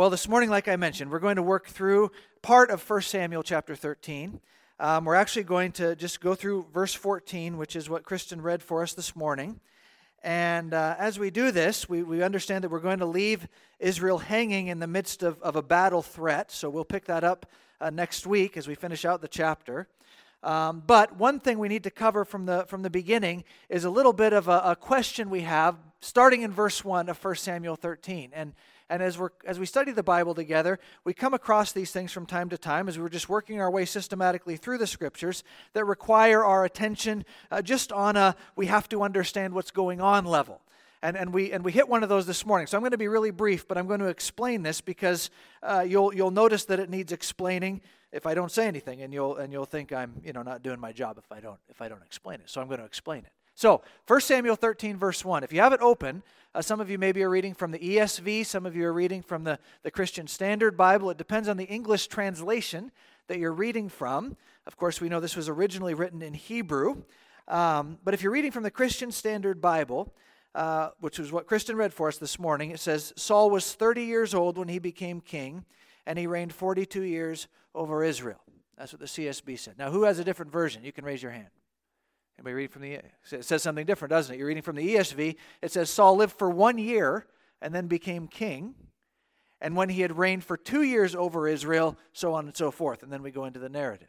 Well, this morning, like I mentioned, we're going to work through part of 1 Samuel chapter 13. Um, we're actually going to just go through verse 14, which is what Kristen read for us this morning. And uh, as we do this, we, we understand that we're going to leave Israel hanging in the midst of, of a battle threat. So we'll pick that up uh, next week as we finish out the chapter. Um, but one thing we need to cover from the, from the beginning is a little bit of a, a question we have starting in verse 1 of 1 Samuel 13. And and as, we're, as we study the Bible together, we come across these things from time to time as we're just working our way systematically through the scriptures that require our attention uh, just on a we have to understand what's going on level. And, and, we, and we hit one of those this morning. So I'm going to be really brief, but I'm going to explain this because uh, you'll, you'll notice that it needs explaining if I don't say anything, and you'll, and you'll think I'm you know, not doing my job if I, don't, if I don't explain it. So I'm going to explain it. So, 1 Samuel 13, verse 1. If you have it open, uh, some of you maybe are reading from the ESV, some of you are reading from the, the Christian Standard Bible. It depends on the English translation that you're reading from. Of course, we know this was originally written in Hebrew. Um, but if you're reading from the Christian Standard Bible, uh, which was what Kristen read for us this morning, it says Saul was 30 years old when he became king, and he reigned 42 years over Israel. That's what the CSB said. Now, who has a different version? You can raise your hand. Anybody read from the? It says something different, doesn't it? You're reading from the ESV. It says Saul lived for one year and then became king. And when he had reigned for two years over Israel, so on and so forth. And then we go into the narrative.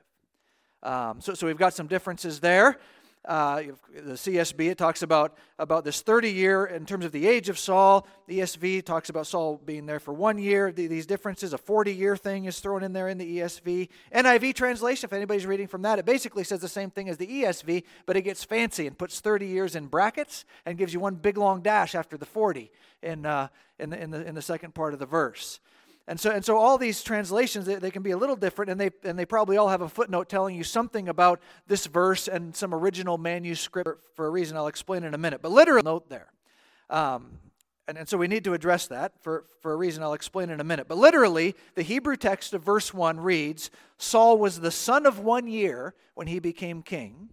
Um, so, so we've got some differences there. Uh, the CSB, it talks about, about this 30 year in terms of the age of Saul. The ESV talks about Saul being there for one year. The, these differences, a 40 year thing is thrown in there in the ESV. NIV translation, if anybody's reading from that, it basically says the same thing as the ESV, but it gets fancy and puts 30 years in brackets and gives you one big long dash after the 40 in, uh, in, the, in, the, in the second part of the verse. And so, and so all these translations, they, they, can be a little different, and they, and they probably all have a footnote telling you something about this verse and some original manuscript for a reason I'll explain in a minute. But literal note there. Um, and, and so we need to address that for, for a reason I'll explain in a minute. But literally, the Hebrew text of verse 1 reads Saul was the son of one year when he became king,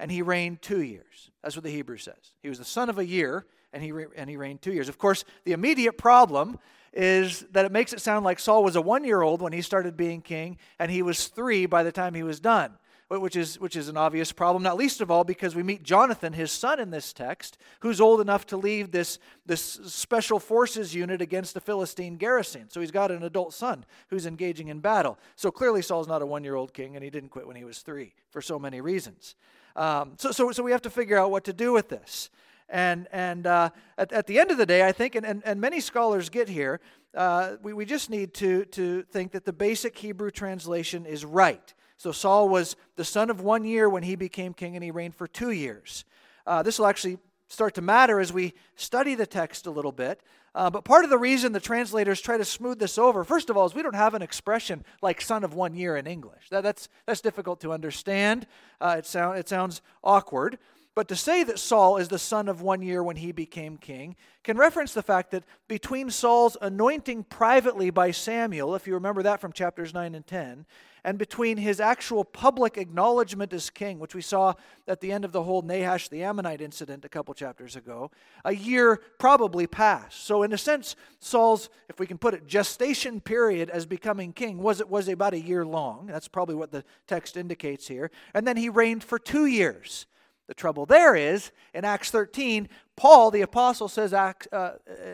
and he reigned two years. That's what the Hebrew says. He was the son of a year, and he, and he reigned two years. Of course, the immediate problem is that it makes it sound like Saul was a one year old when he started being king, and he was three by the time he was done, which is, which is an obvious problem, not least of all because we meet Jonathan, his son, in this text, who's old enough to lead this, this special forces unit against the Philistine garrison. So he's got an adult son who's engaging in battle. So clearly, Saul's not a one year old king, and he didn't quit when he was three for so many reasons. Um, so, so, so we have to figure out what to do with this. And, and uh, at, at the end of the day, I think, and, and, and many scholars get here, uh, we, we just need to, to think that the basic Hebrew translation is right. So Saul was the son of one year when he became king, and he reigned for two years. Uh, this will actually start to matter as we study the text a little bit. Uh, but part of the reason the translators try to smooth this over, first of all, is we don't have an expression like son of one year in English. That, that's, that's difficult to understand. Uh, it, sound, it sounds awkward. But to say that Saul is the son of one year when he became king can reference the fact that between Saul's anointing privately by Samuel, if you remember that from chapters 9 and 10, and between his actual public acknowledgement as king, which we saw at the end of the whole Nahash the Ammonite incident a couple chapters ago, a year probably passed. So, in a sense, Saul's, if we can put it, gestation period as becoming king was, it was about a year long. That's probably what the text indicates here. And then he reigned for two years. The trouble there is, in Acts 13, Paul, the apostle, says uh,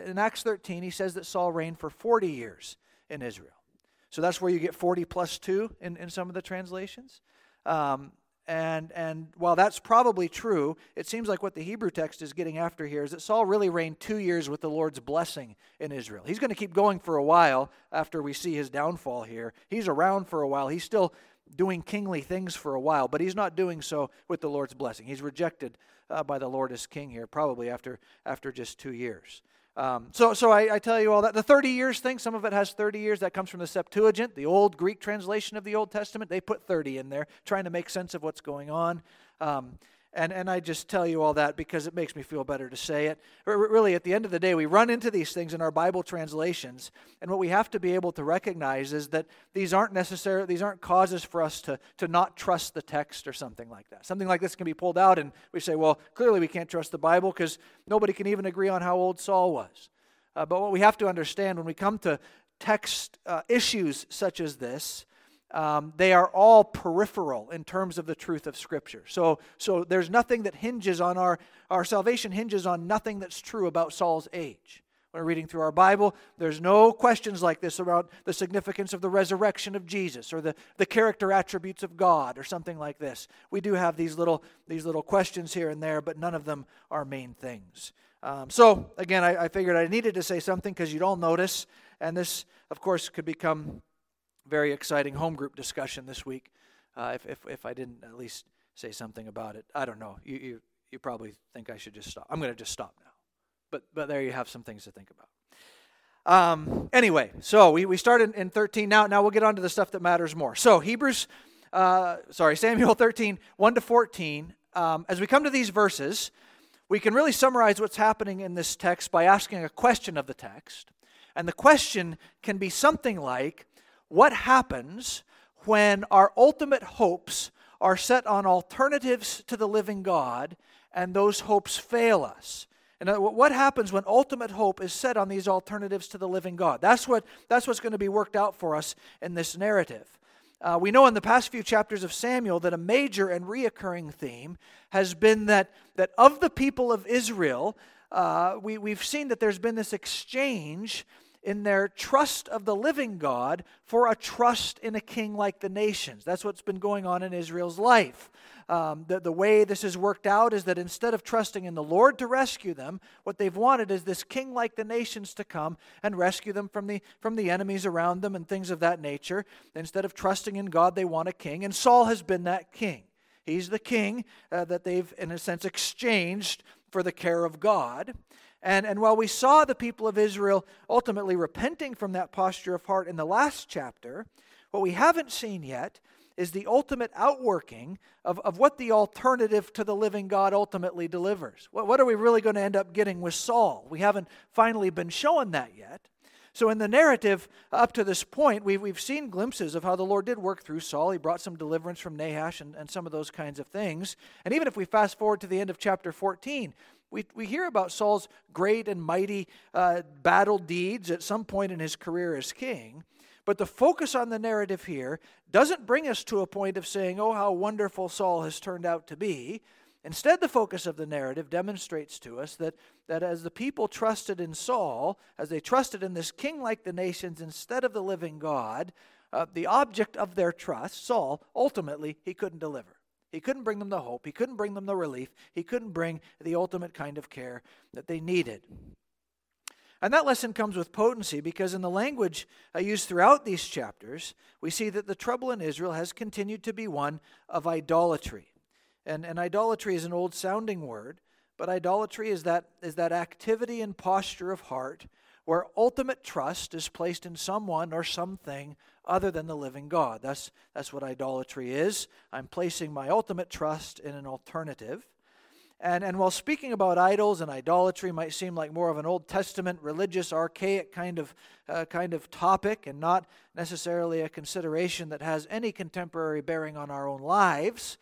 in Acts 13, he says that Saul reigned for 40 years in Israel. So that's where you get 40 plus 2 in, in some of the translations. Um, and, and while that's probably true, it seems like what the Hebrew text is getting after here is that Saul really reigned two years with the Lord's blessing in Israel. He's going to keep going for a while after we see his downfall here. He's around for a while. He's still doing kingly things for a while, but he's not doing so with the Lord's blessing. He's rejected uh, by the Lord as king here, probably after, after just two years. Um, so so I, I, tell you all that. The 30 years thing, some of it has 30 years. That comes from the Septuagint, the old Greek translation of the Old Testament. They put 30 in there, trying to make sense of what's going on. Um, and, and I just tell you all that because it makes me feel better to say it. Really, at the end of the day, we run into these things in our Bible translations, and what we have to be able to recognize is that these aren't necessary, these aren't causes for us to, to not trust the text or something like that. Something like this can be pulled out, and we say, well, clearly we can't trust the Bible because nobody can even agree on how old Saul was. Uh, but what we have to understand when we come to, text uh, issues such as this, um, they are all peripheral in terms of the truth of Scripture. So, so there's nothing that hinges on our, our salvation hinges on nothing that's true about Saul's age. When we're reading through our Bible, there's no questions like this about the significance of the resurrection of Jesus or the, the character attributes of God or something like this. We do have these little, these little questions here and there, but none of them are main things. Um, so, again, I, I figured I needed to say something because you'd all notice, and this, of course, could become very exciting home group discussion this week uh, if, if, if I didn't at least say something about it. I don't know. You, you, you probably think I should just stop. I'm going to just stop now. But, but there you have some things to think about. Um, anyway, so we, we started in 13. Now, now we'll get on to the stuff that matters more. So, Hebrews, uh, sorry, Samuel 13, 1 to 14. Um, as we come to these verses, we can really summarize what's happening in this text by asking a question of the text. And the question can be something like what happens when our ultimate hopes are set on alternatives to the living God and those hopes fail us? And what happens when ultimate hope is set on these alternatives to the living God? That's, what, that's what's going to be worked out for us in this narrative. Uh, we know in the past few chapters of Samuel that a major and reoccurring theme has been that, that of the people of Israel, uh, we, we've seen that there's been this exchange in their trust of the living God for a trust in a king like the nations. That's what's been going on in Israel's life. Um, the, the way this has worked out is that instead of trusting in the Lord to rescue them, what they've wanted is this king like the nations to come and rescue them from the, from the enemies around them and things of that nature. Instead of trusting in God, they want a king. And Saul has been that king. He's the king uh, that they've, in a sense, exchanged for the care of God. And, and while we saw the people of Israel ultimately repenting from that posture of heart in the last chapter, what we haven't seen yet is the ultimate outworking of, of what the alternative to the living God ultimately delivers. What, what are we really going to end up getting with Saul? We haven't finally been shown that yet. So, in the narrative up to this point, we've, we've seen glimpses of how the Lord did work through Saul. He brought some deliverance from Nahash and, and some of those kinds of things. And even if we fast forward to the end of chapter 14, we, we hear about Saul's great and mighty uh, battle deeds at some point in his career as king. But the focus on the narrative here doesn't bring us to a point of saying, oh, how wonderful Saul has turned out to be. Instead, the focus of the narrative demonstrates to us that, that as the people trusted in Saul, as they trusted in this king like the nations instead of the living God, uh, the object of their trust, Saul, ultimately, he couldn't deliver. He couldn't bring them the hope. He couldn't bring them the relief. He couldn't bring the ultimate kind of care that they needed. And that lesson comes with potency because in the language used throughout these chapters, we see that the trouble in Israel has continued to be one of idolatry. And, and idolatry is an old sounding word, but idolatry is that, is that activity and posture of heart where ultimate trust is placed in someone or something other than the living God. That's, that's what idolatry is. I'm placing my ultimate trust in an alternative. And, and while speaking about idols and idolatry might seem like more of an Old Testament religious, archaic kind of, uh, kind of topic and not necessarily a consideration that has any contemporary bearing on our own lives,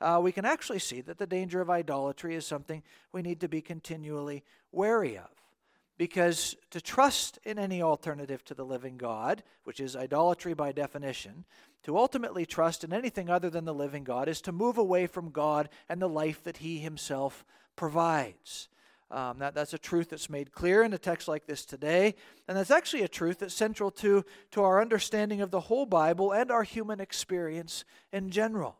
uh, we can actually see that the danger of idolatry is something we need to be continually wary of. Because to trust in any alternative to the living God, which is idolatry by definition, to ultimately trust in anything other than the living God is to move away from God and the life that He Himself provides. Um, that, that's a truth that's made clear in a text like this today. And that's actually a truth that's central to, to our understanding of the whole Bible and our human experience in general.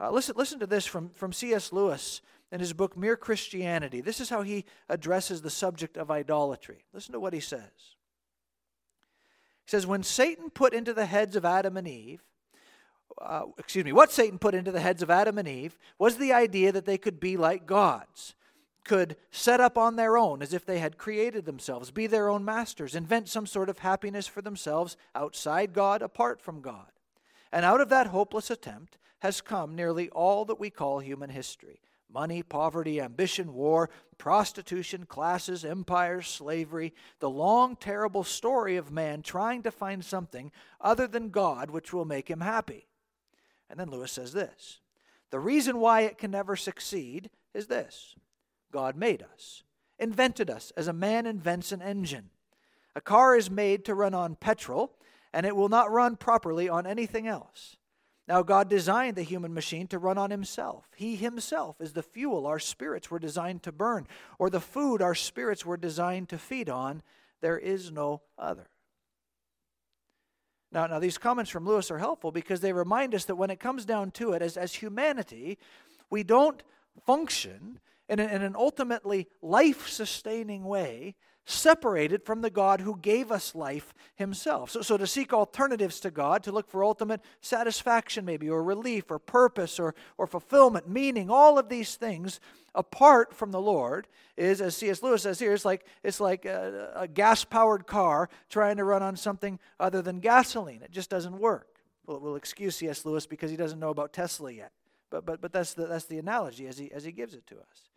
Uh, listen, listen to this from, from C.S. Lewis in his book Mere Christianity. This is how he addresses the subject of idolatry. Listen to what he says. He says, When Satan put into the heads of Adam and Eve, uh, excuse me, what Satan put into the heads of Adam and Eve was the idea that they could be like gods, could set up on their own as if they had created themselves, be their own masters, invent some sort of happiness for themselves outside God, apart from God. And out of that hopeless attempt has come nearly all that we call human history money, poverty, ambition, war, prostitution, classes, empires, slavery, the long, terrible story of man trying to find something other than God which will make him happy. And then Lewis says this The reason why it can never succeed is this God made us, invented us as a man invents an engine. A car is made to run on petrol, and it will not run properly on anything else. Now, God designed the human machine to run on Himself. He Himself is the fuel our spirits were designed to burn, or the food our spirits were designed to feed on. There is no other. Now, now these comments from Lewis are helpful because they remind us that when it comes down to it, as, as humanity, we don't function in, in an ultimately life sustaining way separated from the God who gave us life himself. So, so to seek alternatives to God, to look for ultimate satisfaction, maybe, or relief, or purpose, or, or fulfillment, meaning, all of these things apart from the Lord is, as C.S. Lewis says here, it's like, it's like a, a gas powered car trying to run on something other than gasoline. It just doesn't work. Well, we'll excuse C.S. Lewis because he doesn't know about Tesla yet. But, but, but that's, the, that's the analogy as he, as he gives it to us.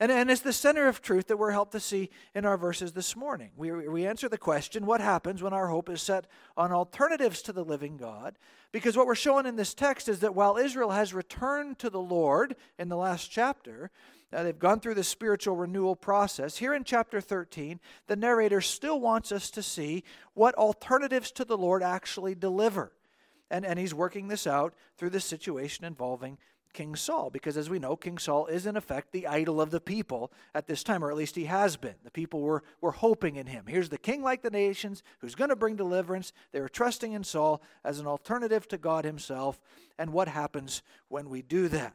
And, and it's the center of truth that we're helped to see in our verses this morning. We, we answer the question what happens when our hope is set on alternatives to the living God? Because what we're showing in this text is that while Israel has returned to the Lord in the last chapter, uh, they've gone through the spiritual renewal process. Here in chapter 13, the narrator still wants us to see what alternatives to the Lord actually deliver. And, and he's working this out through the situation involving King Saul, because as we know, King Saul is in effect the idol of the people at this time, or at least he has been. The people were, were hoping in him. Here's the king like the nations who's going to bring deliverance. They were trusting in Saul as an alternative to God himself. And what happens when we do that?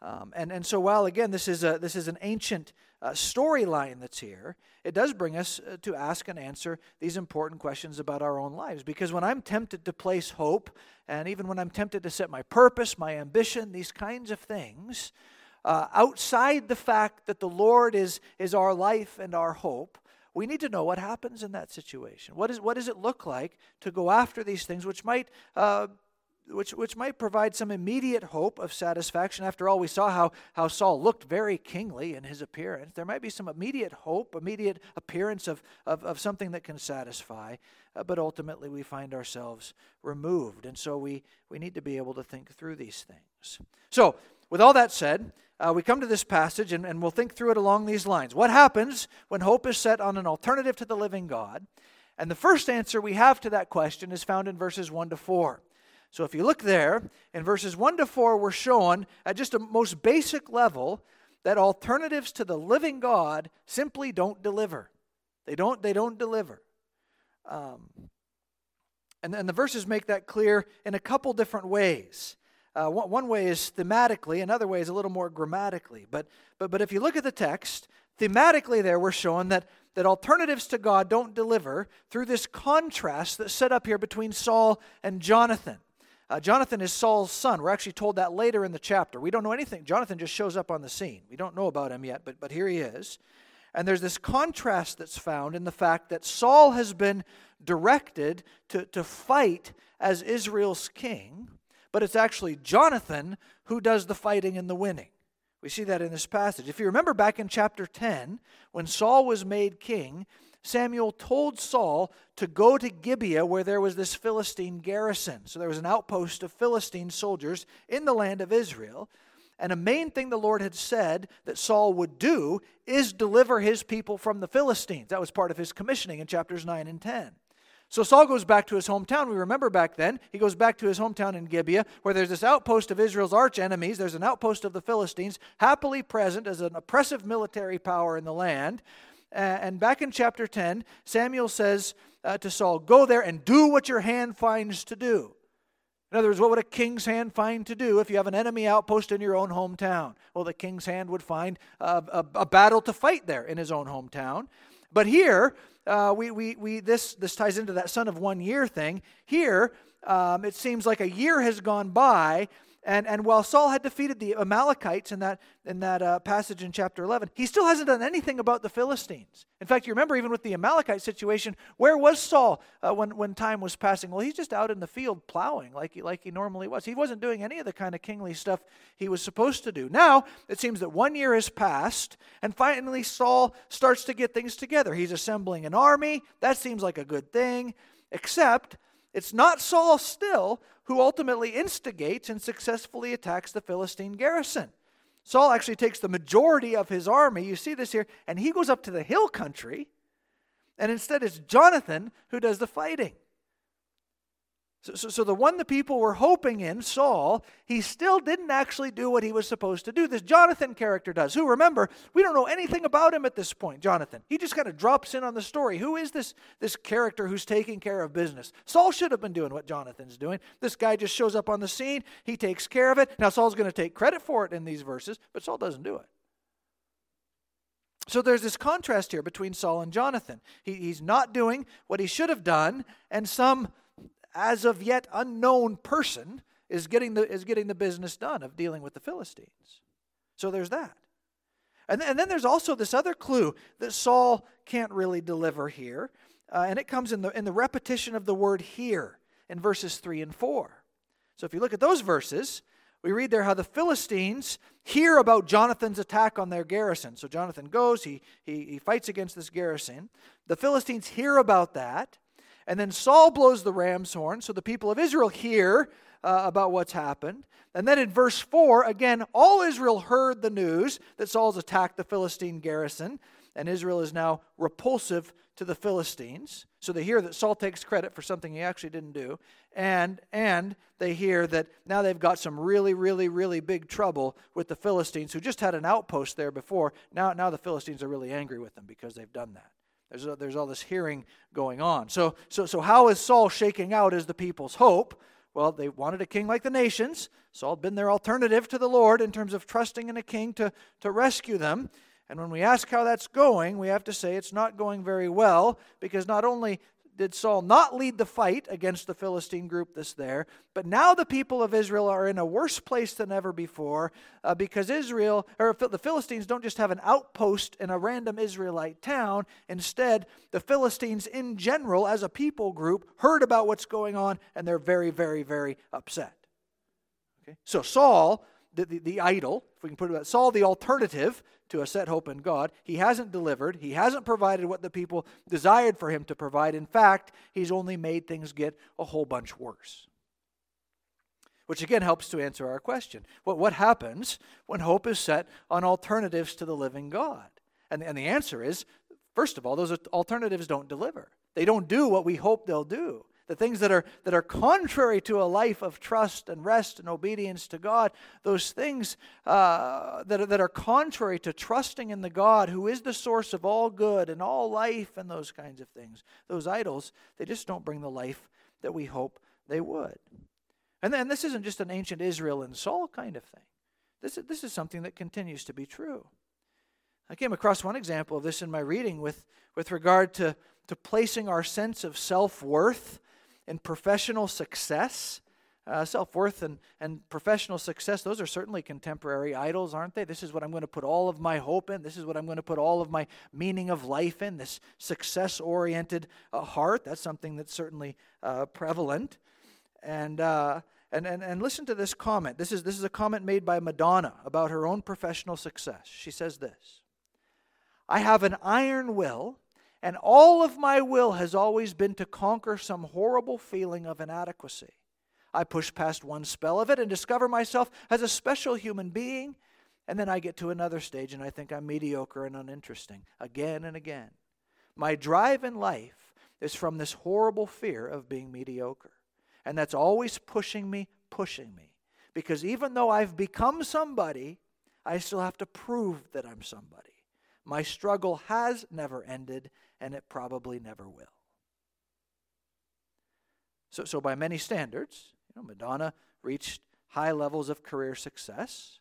Um, and, and so while, again, this is, a, this is an ancient uh, storyline that's here, it does bring us uh, to ask and answer these important questions about our own lives. Because when I'm tempted to place hope, and even when I'm tempted to set my purpose, my ambition, these kinds of things, uh, outside the fact that the Lord is, is our life and our hope, we need to know what happens in that situation. What, is, what does it look like to go after these things, which might uh, which, which might provide some immediate hope of satisfaction. After all, we saw how, how Saul looked very kingly in his appearance. There might be some immediate hope, immediate appearance of, of, of something that can satisfy, uh, but ultimately we find ourselves removed. And so we, we need to be able to think through these things. So, with all that said, uh, we come to this passage and, and we'll think through it along these lines. What happens when hope is set on an alternative to the living God? And the first answer we have to that question is found in verses 1 to 4. So if you look there, in verses 1 to 4, we're shown at just a most basic level that alternatives to the living God simply don't deliver. They don't, they don't deliver. Um, and, and the verses make that clear in a couple different ways. Uh, one, one way is thematically, another way is a little more grammatically. But, but, but if you look at the text, thematically there we're showing that, that alternatives to God don't deliver through this contrast that's set up here between Saul and Jonathan. Uh, Jonathan is Saul's son. We're actually told that later in the chapter. We don't know anything. Jonathan just shows up on the scene. We don't know about him yet, but, but here he is. And there's this contrast that's found in the fact that Saul has been directed to, to fight as Israel's king, but it's actually Jonathan who does the fighting and the winning. We see that in this passage. If you remember back in chapter 10, when Saul was made king, Samuel told Saul to go to Gibeah where there was this Philistine garrison. So there was an outpost of Philistine soldiers in the land of Israel. And a main thing the Lord had said that Saul would do is deliver his people from the Philistines. That was part of his commissioning in chapters 9 and 10. So Saul goes back to his hometown. We remember back then, he goes back to his hometown in Gibeah, where there's this outpost of Israel's arch enemies. There's an outpost of the Philistines, happily present as an oppressive military power in the land. And back in chapter 10, Samuel says uh, to Saul, Go there and do what your hand finds to do. In other words, what would a king's hand find to do if you have an enemy outpost in your own hometown? Well, the king's hand would find a, a, a battle to fight there in his own hometown. But here, uh, we, we, we, this, this ties into that son of one year thing. Here, um, it seems like a year has gone by, and, and while Saul had defeated the Amalekites in that, in that uh, passage in chapter 11, he still hasn't done anything about the Philistines. In fact, you remember even with the Amalekite situation, where was Saul uh, when, when time was passing? Well, he's just out in the field plowing like he, like he normally was. He wasn't doing any of the kind of kingly stuff he was supposed to do. Now, it seems that one year has passed, and finally Saul starts to get things together. He's assembling an army. That seems like a good thing, except it's not Saul still who ultimately instigates and successfully attacks the Philistine garrison. Saul actually takes the majority of his army, you see this here, and he goes up to the hill country And instead, it's Jonathan who does the fighting. So, so, so, the one the people were hoping in, Saul, he still didn't actually do what he was supposed to do. This Jonathan character does. Who, remember, we don't know anything about him at this point, Jonathan. He just kind of drops in on the story. Who is this, this character who's taking care of business? Saul should have been doing what Jonathan's doing. This guy just shows up on the scene, he takes care of it. Now, Saul's going to take credit for it in these verses, but Saul doesn't do it. So there's this contrast here between Saul and Jonathan. He, he's not doing what he should have done, and some as of yet unknown person is getting the, is getting the business done of dealing with the Philistines. So there's that. And, and then there's also this other clue that Saul can't really deliver here, uh, and it comes in the, in the repetition of the word here in verses 3 and 4. So if you look at those verses, we read there how the Philistines hear about Jonathan's attack on their garrison. So Jonathan goes, he, he, he fights against this garrison. The Philistines hear about that. And then Saul blows the ram's horn, so the people of Israel hear uh, about what's happened. And then in verse 4, again, all Israel heard the news that Saul's attacked the Philistine garrison, and Israel is now repulsive to the Philistines. So they hear that Saul takes credit for something he actually didn't do, and and they hear that now they've got some really, really, really big trouble with the Philistines who just had an outpost there before. Now, now the Philistines are really angry with them because they've done that. There's, a, there's all this hearing going on. So, so, so, how is Saul shaking out as the people's hope? Well, they wanted a king like the nations. Saul had been their alternative to the Lord in terms of trusting in a king to, to rescue them. And when we ask how that's going, we have to say it's not going very well because not only did Saul not lead the fight against the Philistine group that's there, but now the people of Israel are in a worse place than ever before uh, because Israel, or the Philistines, don't just have an outpost in a random Israelite town. Instead, the Philistines in general, as a people group, heard about what's going on and they're very, very, very upset. Okay? So Saul, the, the, the idol, if we can put it that, Saul, the alternative to a set hope in God. He hasn't delivered. He hasn't provided what the people desired for him to provide. In fact, he's only made things get a whole bunch worse. Which again helps to answer our question. What, what happens when hope is set on alternatives to the living God? And, and the answer is first of all, those alternatives don't deliver. They don't do what we hope they'll do the things that are, that are contrary to a life of trust and rest and obedience to God, those things uh, that, are, that are contrary to trusting in the God who is the source of all good and all life and those kinds of things, those idols, they just don't bring the life that we hope they would. And then this isn't just an ancient Israel and Saul kind of thing. This is, this is something that continues to be true. I came across one example of this in my reading with, with regard to, to placing our sense of self worth and professional success. Uh, Self worth and, and professional success, those are certainly contemporary idols, aren't they? This is what I'm going to put all of my hope in. This is what I'm going to put all of my meaning of life in, this success oriented uh, heart. That's something that's certainly uh, prevalent. And, uh, and, and, and listen to this comment. This is, this is a comment made by Madonna about her own professional success. She says this I have an iron will and all of my will has always been to conquer some horrible feeling of inadequacy. I push past one spell of it and discover myself as a special human being, and then I get to another stage and I think I'm mediocre and uninteresting again and again. My drive in life is from this horrible fear of being mediocre. And that's always pushing me, pushing me. Because even though I've become somebody, I still have to prove that I'm somebody. My struggle has never ended, and it probably never will. So, so by many standards, you know, Madonna reached high levels of career success,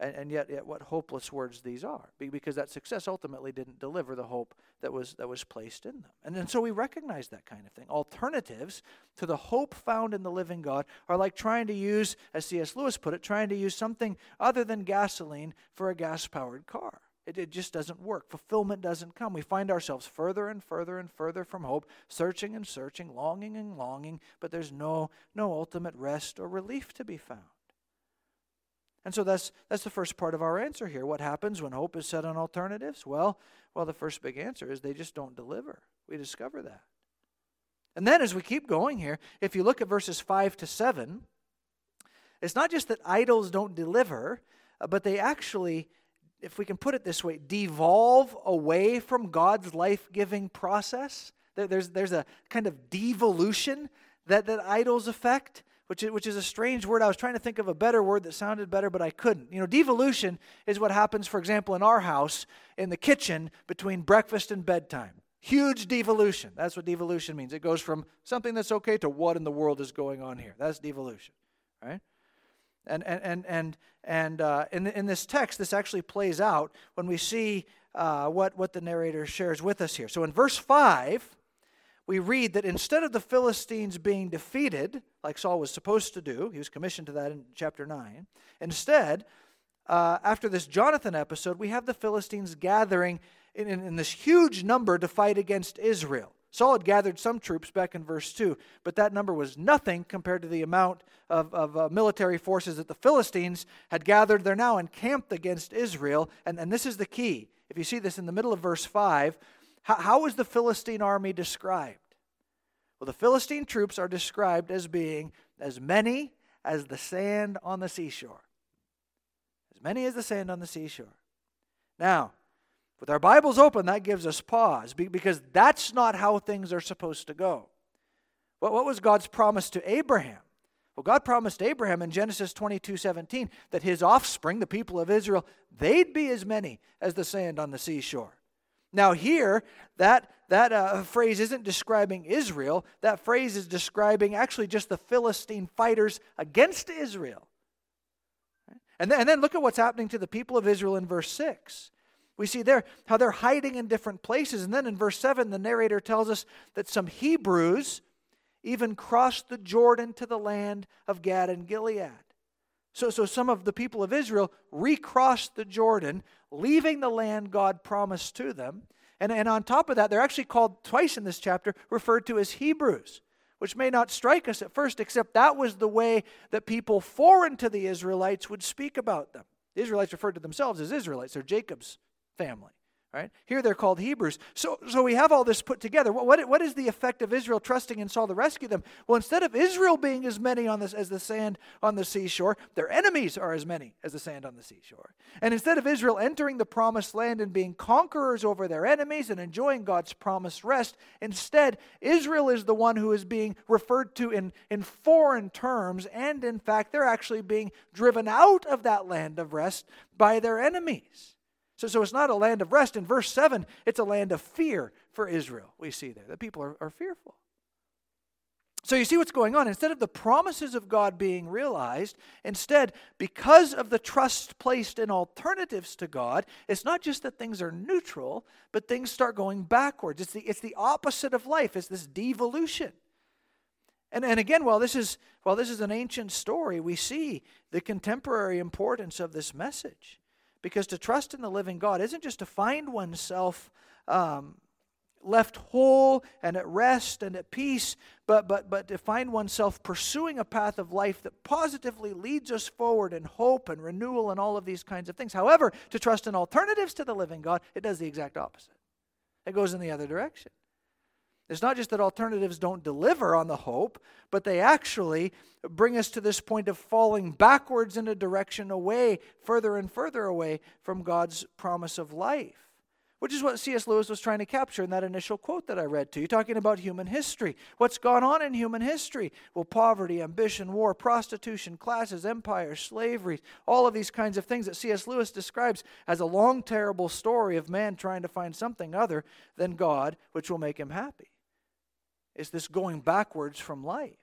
and, and yet, yet what hopeless words these are, because that success ultimately didn't deliver the hope that was that was placed in them. And, and so we recognize that kind of thing. Alternatives to the hope found in the living God are like trying to use, as C.S. Lewis put it, trying to use something other than gasoline for a gas-powered car. It, it just doesn't work. Fulfillment doesn't come. We find ourselves further and further and further from hope, searching and searching, longing and longing, but there's no, no ultimate rest or relief to be found. And so that's that's the first part of our answer here. What happens when hope is set on alternatives? Well, well, the first big answer is they just don't deliver. We discover that. And then as we keep going here, if you look at verses 5 to 7, it's not just that idols don't deliver, uh, but they actually if we can put it this way, devolve away from God's life giving process. There's, there's a kind of devolution that, that idols affect, which is, which is a strange word. I was trying to think of a better word that sounded better, but I couldn't. You know, devolution is what happens, for example, in our house in the kitchen between breakfast and bedtime. Huge devolution. That's what devolution means. It goes from something that's okay to what in the world is going on here. That's devolution, right? And, and, and, and, and uh, in, in this text, this actually plays out when we see uh, what, what the narrator shares with us here. So in verse 5, we read that instead of the Philistines being defeated, like Saul was supposed to do, he was commissioned to that in chapter 9, instead, uh, after this Jonathan episode, we have the Philistines gathering in, in, in this huge number to fight against Israel. Saul had gathered some troops back in verse 2, but that number was nothing compared to the amount of, of uh, military forces that the Philistines had gathered. They're now encamped against Israel, and, and this is the key. If you see this in the middle of verse 5, how, how is the Philistine army described? Well, the Philistine troops are described as being as many as the sand on the seashore. As many as the sand on the seashore. Now, with our Bibles open, that gives us pause because that's not how things are supposed to go. What, what was God's promise to Abraham? Well, God promised Abraham in Genesis 22 17 that his offspring, the people of Israel, they'd be as many as the sand on the seashore. Now, here, that, that uh, phrase isn't describing Israel. That phrase is describing actually just the Philistine fighters against Israel. And then, and then look at what's happening to the people of Israel in verse 6. We see there how they're hiding in different places. And then in verse 7, the narrator tells us that some Hebrews even crossed the Jordan to the land of Gad and Gilead. So, so some of the people of Israel recrossed the Jordan, leaving the land God promised to them. And, and on top of that, they're actually called twice in this chapter, referred to as Hebrews, which may not strike us at first, except that was the way that people foreign to the Israelites would speak about them. The Israelites referred to themselves as Israelites, they're Jacob's family. Right? Here they're called Hebrews. So, so we have all this put together. What, what, what is the effect of Israel trusting in Saul to rescue them? Well, instead of Israel being as many on this, as the sand on the seashore, their enemies are as many as the sand on the seashore. And instead of Israel entering the promised land and being conquerors over their enemies and enjoying God's promised rest, instead, Israel is the one who is being referred to in, in foreign terms. And in fact, they're actually being driven out of that land of rest by their enemies. So, so it's not a land of rest. In verse 7, it's a land of fear for Israel. We see there. The people are, are fearful. So you see what's going on. Instead of the promises of God being realized, instead, because of the trust placed in alternatives to God, it's not just that things are neutral, but things start going backwards. It's the, it's the opposite of life, it's this devolution. And, and again, while this, is, while this is an ancient story, we see the contemporary importance of this message. Because to trust in the living God isn't just to find oneself um, left whole and at rest and at peace, but, but, but to find oneself pursuing a path of life that positively leads us forward in hope and renewal and all of these kinds of things. However, to trust in alternatives to the living God, it does the exact opposite. It goes in the other direction. It's not just that alternatives don't deliver on the hope, but they actually bring us to this point of falling backwards in a direction away, further and further away from God's promise of life. Which is what C.S. Lewis was trying to capture in that initial quote that I read to you, talking about human history. What's gone on in human history? Well, poverty, ambition, war, prostitution, classes, empire, slavery, all of these kinds of things that C.S. Lewis describes as a long, terrible story of man trying to find something other than God, which will make him happy. It's this going backwards from life.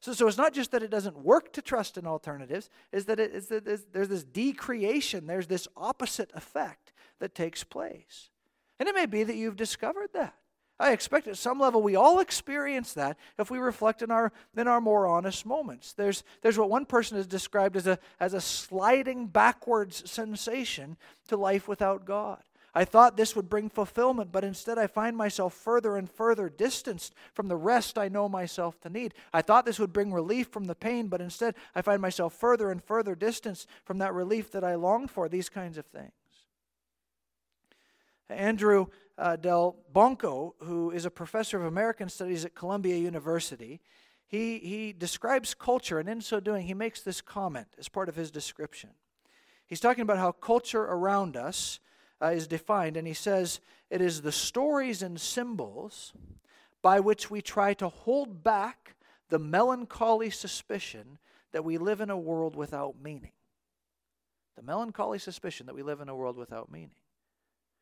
So, so it's not just that it doesn't work to trust in alternatives, is that it, is that there's this decreation, there's this opposite effect that takes place. And it may be that you've discovered that. I expect at some level we all experience that if we reflect in our, in our more honest moments. There's, there's what one person has described as a, as a sliding backwards sensation to life without God. I thought this would bring fulfillment, but instead I find myself further and further distanced from the rest I know myself to need. I thought this would bring relief from the pain, but instead I find myself further and further distanced from that relief that I longed for, these kinds of things. Andrew uh, Del Bonco, who is a professor of American Studies at Columbia University, he, he describes culture, and in so doing, he makes this comment as part of his description. He's talking about how culture around us uh, is defined, and he says it is the stories and symbols by which we try to hold back the melancholy suspicion that we live in a world without meaning. The melancholy suspicion that we live in a world without meaning.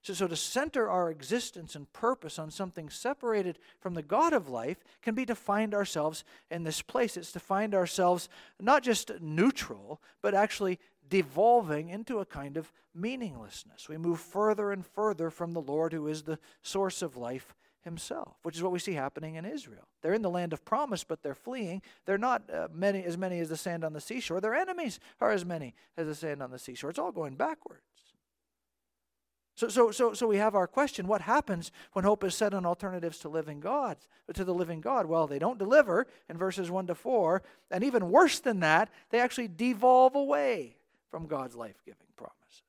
So, so to center our existence and purpose on something separated from the God of life can be to find ourselves in this place. It's to find ourselves not just neutral, but actually devolving into a kind of meaninglessness. We move further and further from the Lord who is the source of life himself, which is what we see happening in Israel. They're in the land of promise, but they're fleeing. They're not uh, many as many as the sand on the seashore. Their enemies are as many as the sand on the seashore. It's all going backwards. So, so, so, so we have our question what happens when hope is set on alternatives to living God, to the living God? Well, they don't deliver in verses 1 to 4. And even worse than that, they actually devolve away from God's life giving promises.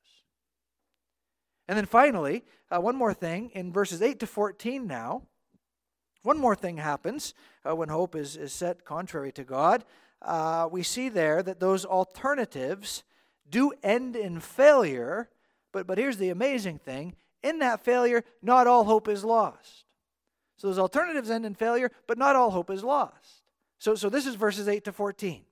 And then finally, uh, one more thing in verses 8 to 14 now. One more thing happens uh, when hope is, is set contrary to God. Uh, we see there that those alternatives do end in failure, but, but here's the amazing thing in that failure, not all hope is lost. So those alternatives end in failure, but not all hope is lost. So, so this is verses 8 to 14.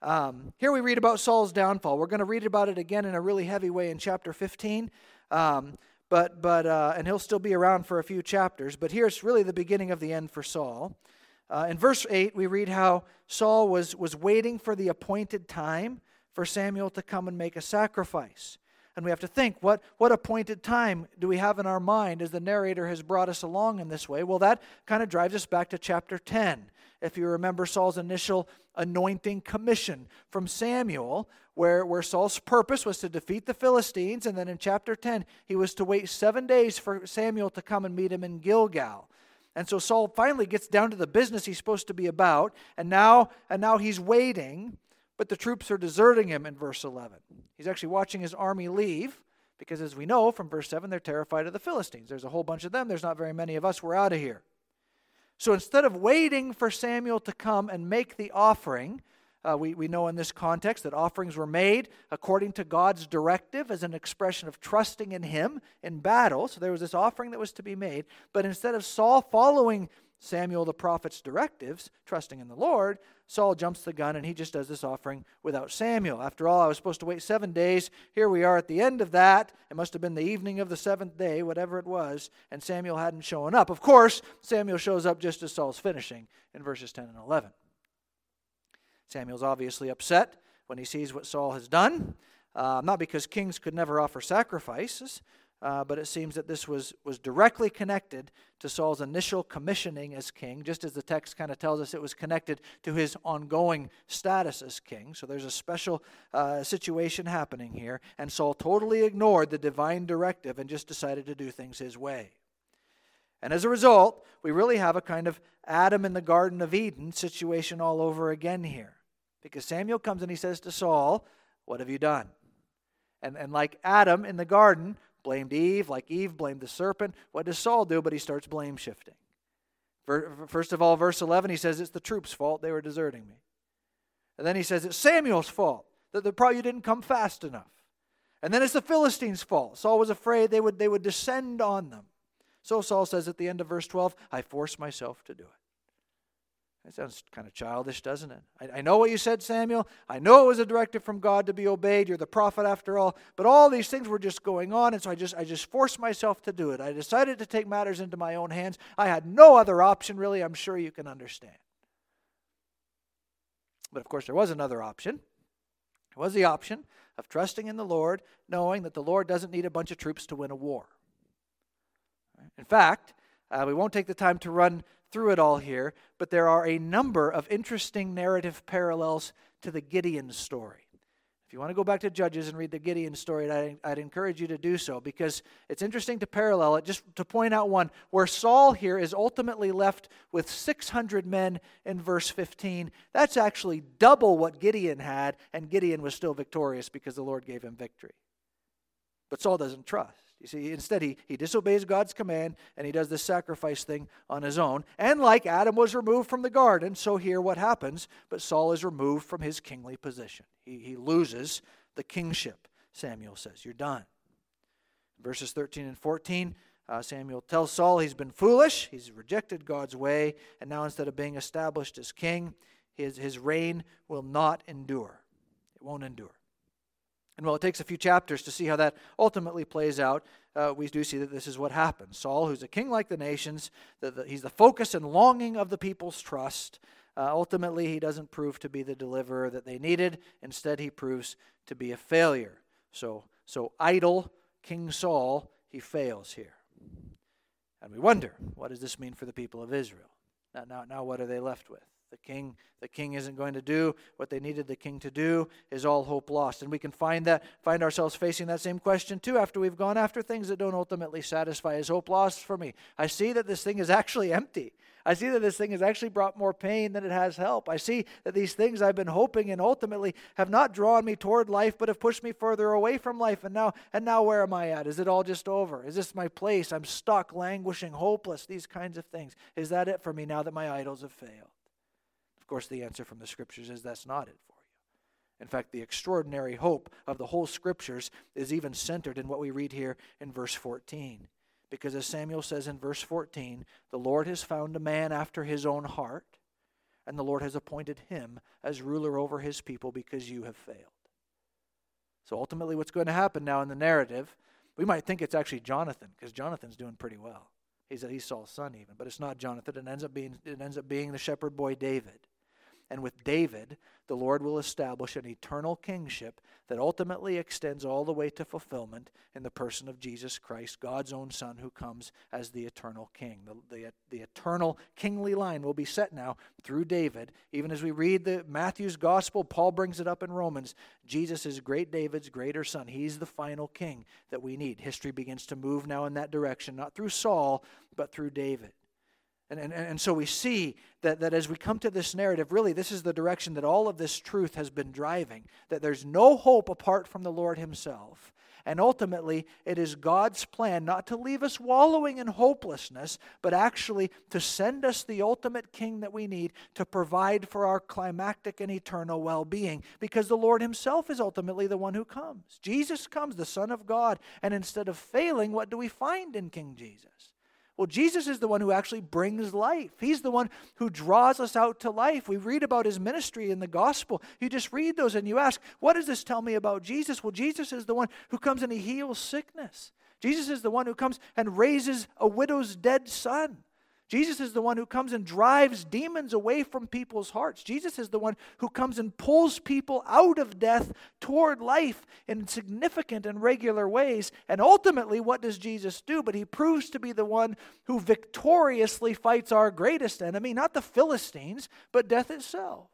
Um, here we read about Saul's downfall. We're going to read about it again in a really heavy way in chapter 15. Um, but but uh, and he'll still be around for a few chapters. But here's really the beginning of the end for Saul. Uh, in verse eight, we read how Saul was was waiting for the appointed time for Samuel to come and make a sacrifice. And we have to think, what, what appointed time do we have in our mind as the narrator has brought us along in this way? Well, that kind of drives us back to chapter 10. If you remember Saul's initial anointing commission from Samuel, where, where Saul's purpose was to defeat the Philistines, and then in chapter 10, he was to wait seven days for Samuel to come and meet him in Gilgal. And so Saul finally gets down to the business he's supposed to be about, and now, and now he's waiting, but the troops are deserting him in verse 11. He's actually watching his army leave, because as we know from verse 7, they're terrified of the Philistines. There's a whole bunch of them, there's not very many of us, we're out of here. So instead of waiting for Samuel to come and make the offering, uh, we, we know in this context that offerings were made according to God's directive as an expression of trusting in Him in battle. So there was this offering that was to be made. But instead of Saul following Samuel the prophet's directives, trusting in the Lord, Saul jumps the gun and he just does this offering without Samuel. After all, I was supposed to wait seven days. Here we are at the end of that. It must have been the evening of the seventh day, whatever it was, and Samuel hadn't shown up. Of course, Samuel shows up just as Saul's finishing in verses 10 and 11. Samuel's obviously upset when he sees what Saul has done, uh, not because kings could never offer sacrifices, uh, but it seems that this was, was directly connected to Saul's initial commissioning as king, just as the text kind of tells us it was connected to his ongoing status as king. So there's a special uh, situation happening here, and Saul totally ignored the divine directive and just decided to do things his way. And as a result, we really have a kind of Adam in the Garden of Eden situation all over again here. Because Samuel comes and he says to Saul, What have you done? And, and like Adam in the garden blamed Eve, like Eve blamed the serpent, what does Saul do? But he starts blame shifting. First of all, verse 11, he says, It's the troops' fault. They were deserting me. And then he says, It's Samuel's fault that the probably didn't come fast enough. And then it's the Philistines' fault. Saul was afraid they would, they would descend on them. So Saul says at the end of verse 12, I forced myself to do it. That sounds kind of childish, doesn't it? I, I, know what you said, Samuel. I know it was a directive from God to be obeyed. You're the prophet after all. But all these things were just going on, and so I just I just forced myself to do it. I decided to take matters into my own hands. I had no other option, really. I'm sure you can understand. But of course, there was another option. There was the option of trusting in the Lord, knowing that the Lord doesn't need a bunch of troops to win a war. In fact, uh, we won't take the time to run through it all here, but there are a number of interesting narrative parallels to the Gideon story. If you want to go back to Judges and read the Gideon story, I'd, I'd, encourage you to do so because it's interesting to parallel it. Just to point out one, where Saul here is ultimately left with 600 men in verse 15. That's actually double what Gideon had, and Gideon was still victorious because the Lord gave him victory. But Saul doesn't trust. You see, instead, he, he disobeys God's command and he does this sacrifice thing on his own. And like Adam was removed from the garden, so here what happens? But Saul is removed from his kingly position. He, he loses the kingship Samuel says. You're done. Verses 13 and 14, uh, Samuel tells Saul he's been foolish, he's rejected God's way, and now instead of being established as king, his, his reign will not endure. It won't endure. And while it takes a few chapters to see how that ultimately plays out, uh, we do see that this is what happens. Saul, who's a king like the nations, the, the, he's the focus and longing of the people's trust. Uh, ultimately, he doesn't prove to be the deliverer that they needed. Instead, he proves to be a failure. So, so idol King Saul, he fails here. And we wonder, what does this mean for the people of Israel? Now, now, now what are they left with? The king, the king isn't going to do what they needed the king to do. Is all hope lost? And we can find that, find ourselves facing that same question too after we've gone after things that don't ultimately satisfy. Is hope lost for me? I see that this thing is actually empty. I see that this thing has actually brought more pain than it has help. I see that these things I've been hoping and ultimately have not drawn me toward life, but have pushed me further away from life. And now, and now where am I at? Is it all just over? Is this my place? I'm stuck, languishing, hopeless. These kinds of things. Is that it for me now that my idols have failed? Course, the answer from the scriptures is that's not it for you. In fact, the extraordinary hope of the whole scriptures is even centered in what we read here in verse 14. Because as Samuel says in verse 14, the Lord has found a man after his own heart, and the Lord has appointed him as ruler over his people because you have failed. So ultimately, what's going to happen now in the narrative, we might think it's actually Jonathan, because Jonathan's doing pretty well. He's, Saul's son, even, but it's not Jonathan. It ends up being, it ends up being the shepherd boy David. And with David, the Lord will establish an eternal kingship that ultimately extends all the way to fulfillment in the person of Jesus Christ, God's own Son, who comes as the eternal King. The, the, the eternal kingly line will be set now through David. Even as we read the Matthew's gospel, Paul brings it up in Romans. Jesus is great David's greater son. He's the final king that we need. History begins to move now in that direction, not through Saul, but through David. And, and, and so we see that, that as we come to this narrative, really, this is the direction that all of this truth has been driving that there's no hope apart from the Lord Himself. And ultimately, it is God's plan not to leave us wallowing in hopelessness, but actually to send us the ultimate King that we need to provide for our climactic and eternal well being. Because the Lord Himself is ultimately the one who comes. Jesus comes, the Son of God. And instead of failing, what do we find in King Jesus? Well, Jesus is the one who actually brings life. He's the one who draws us out to life. We read about his ministry in the gospel. You just read those and you ask, what does this tell me about Jesus? Well, Jesus is the one who comes and he heals sickness. Jesus is the one who comes and raises a widow's dead son. Jesus is the one who comes and drives demons away from people's hearts. Jesus is the one who comes and pulls people out of death toward life in significant and regular ways. And ultimately, what does Jesus do? But he proves to be the one who victoriously fights our greatest enemy, not the Philistines, but death itself.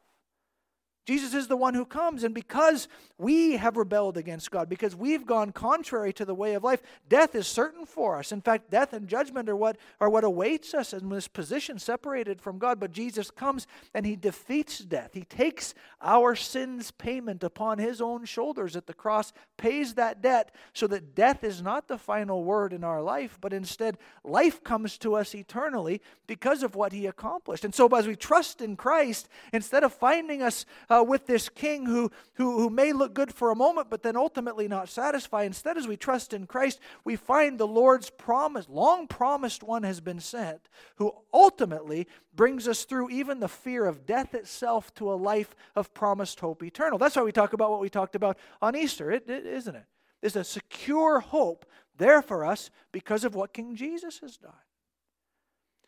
Jesus is the one who comes, and because we have rebelled against God, because we've gone contrary to the way of life, death is certain for us. In fact, death and judgment are what, are what awaits us in this position separated from God. But Jesus comes and he defeats death. He takes our sins' payment upon his own shoulders at the cross, pays that debt, so that death is not the final word in our life, but instead life comes to us eternally because of what he accomplished. And so, as we trust in Christ, instead of finding us uh, uh, with this king who, who, who may look good for a moment, but then ultimately not satisfy. Instead, as we trust in Christ, we find the Lord's promise, long promised one has been sent, who ultimately brings us through even the fear of death itself to a life of promised hope eternal. That's why we talk about what we talked about on Easter, is isn't it? There's a secure hope there for us because of what King Jesus has done.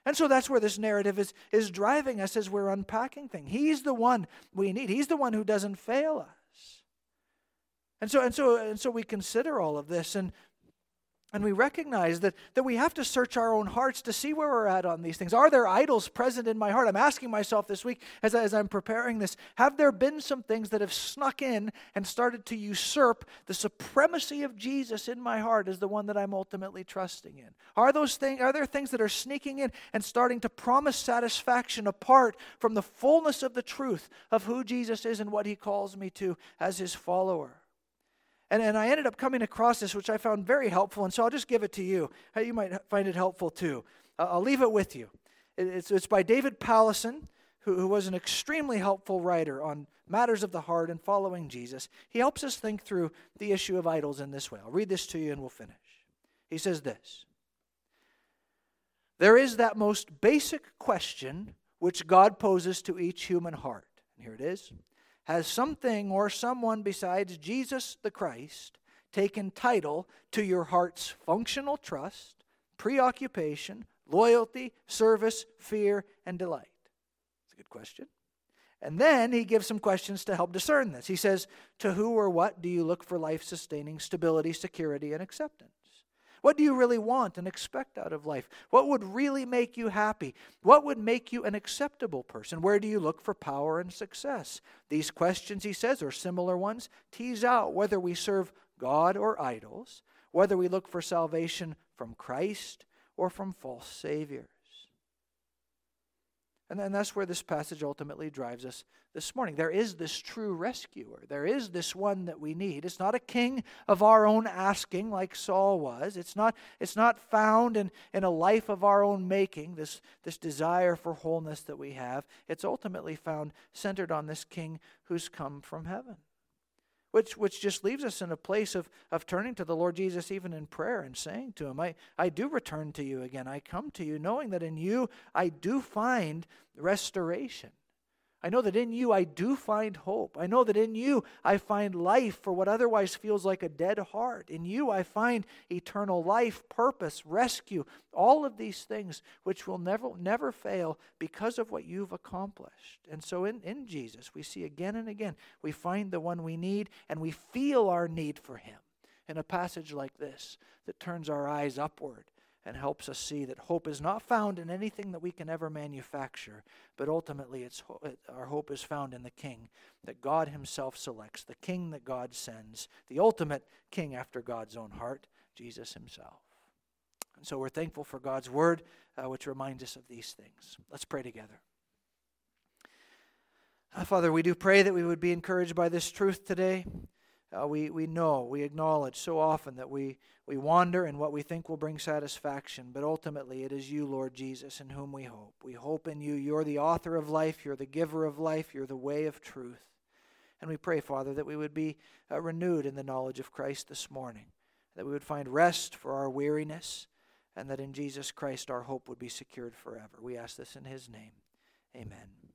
And so that's where this narrative is, is driving us as we're unpacking things. He's the one we need. He's the one who doesn't fail us. And so, and so, and so we consider all of this, and and we recognize that, that we have to search our own hearts to see where we're at on these things. Are there idols present in my heart? I'm asking myself this week as, I, as I'm preparing this have there been some things that have snuck in and started to usurp the supremacy of Jesus in my heart as the one that I'm ultimately trusting in? Are, those things, are there things that are sneaking in and starting to promise satisfaction apart from the fullness of the truth of who Jesus is and what he calls me to as his follower? And, and I ended up coming across this, which I found very helpful. And so I'll just give it to you. You might find it helpful too. Uh, I'll leave it with you. It's, it's by David Powlison, who, who was an extremely helpful writer on matters of the heart and following Jesus, he helps us think through the issue of idols in this way. I'll read this to you and we'll finish. He says this There is that most basic question which God poses to each human heart. And here it is Has something or someone besides Jesus the Christ taken title to your heart's functional trust, preoccupation, loyalty, service, fear, and delight? It's a good question. And then he gives some questions to help discern this. He says, To who or what do you look for life sustaining stability, security, and acceptance? What do you really want and expect out of life? What would really make you happy? What would make you an acceptable person? Where do you look for power and success? These questions, he says, or similar ones, tease out whether we serve God or idols, whether we look for salvation from Christ or from false saviors. And then that's where this passage ultimately drives us this morning. There is this true rescuer. There is this one that we need. It's not a king of our own asking like Saul was. It's not, it's not found in, in a life of our own making, this, this desire for wholeness that we have. It's ultimately found centered on this king who's come from heaven which, which just leaves us in a place of, of turning to the Lord Jesus even in prayer and saying to Him, I, I do return to you again. I come to you knowing that in you I do find restoration. I know that in you I do find hope. I know that in you I find life for what otherwise feels like a dead heart. In you I find eternal life, purpose, rescue, all of these things which will never, never fail because of what you've accomplished. And so in, in Jesus, we see again and again, we find the one we need and we feel our need for him in a passage like this that turns our eyes upward and helps us see that hope is not found in anything that we can ever manufacture, but ultimately it's, our hope is found in the King that God Himself selects, the King that God sends, the ultimate King after God's own heart, Jesus Himself. And so we're thankful for God's Word, uh, which reminds us of these things. Let's pray together. Uh, Father, we do pray that we would be encouraged by this truth today. Uh, we, we know, we acknowledge so often that we, we wander in what we think will bring satisfaction, but ultimately it is you, Lord Jesus, in whom we hope. We hope in you. You're the author of life, you're the giver of life, you're the way of truth. And we pray, Father, that we would be uh, renewed in the knowledge of Christ this morning, that we would find rest for our weariness, and that in Jesus Christ our hope would be secured forever. We ask this in his name. Amen.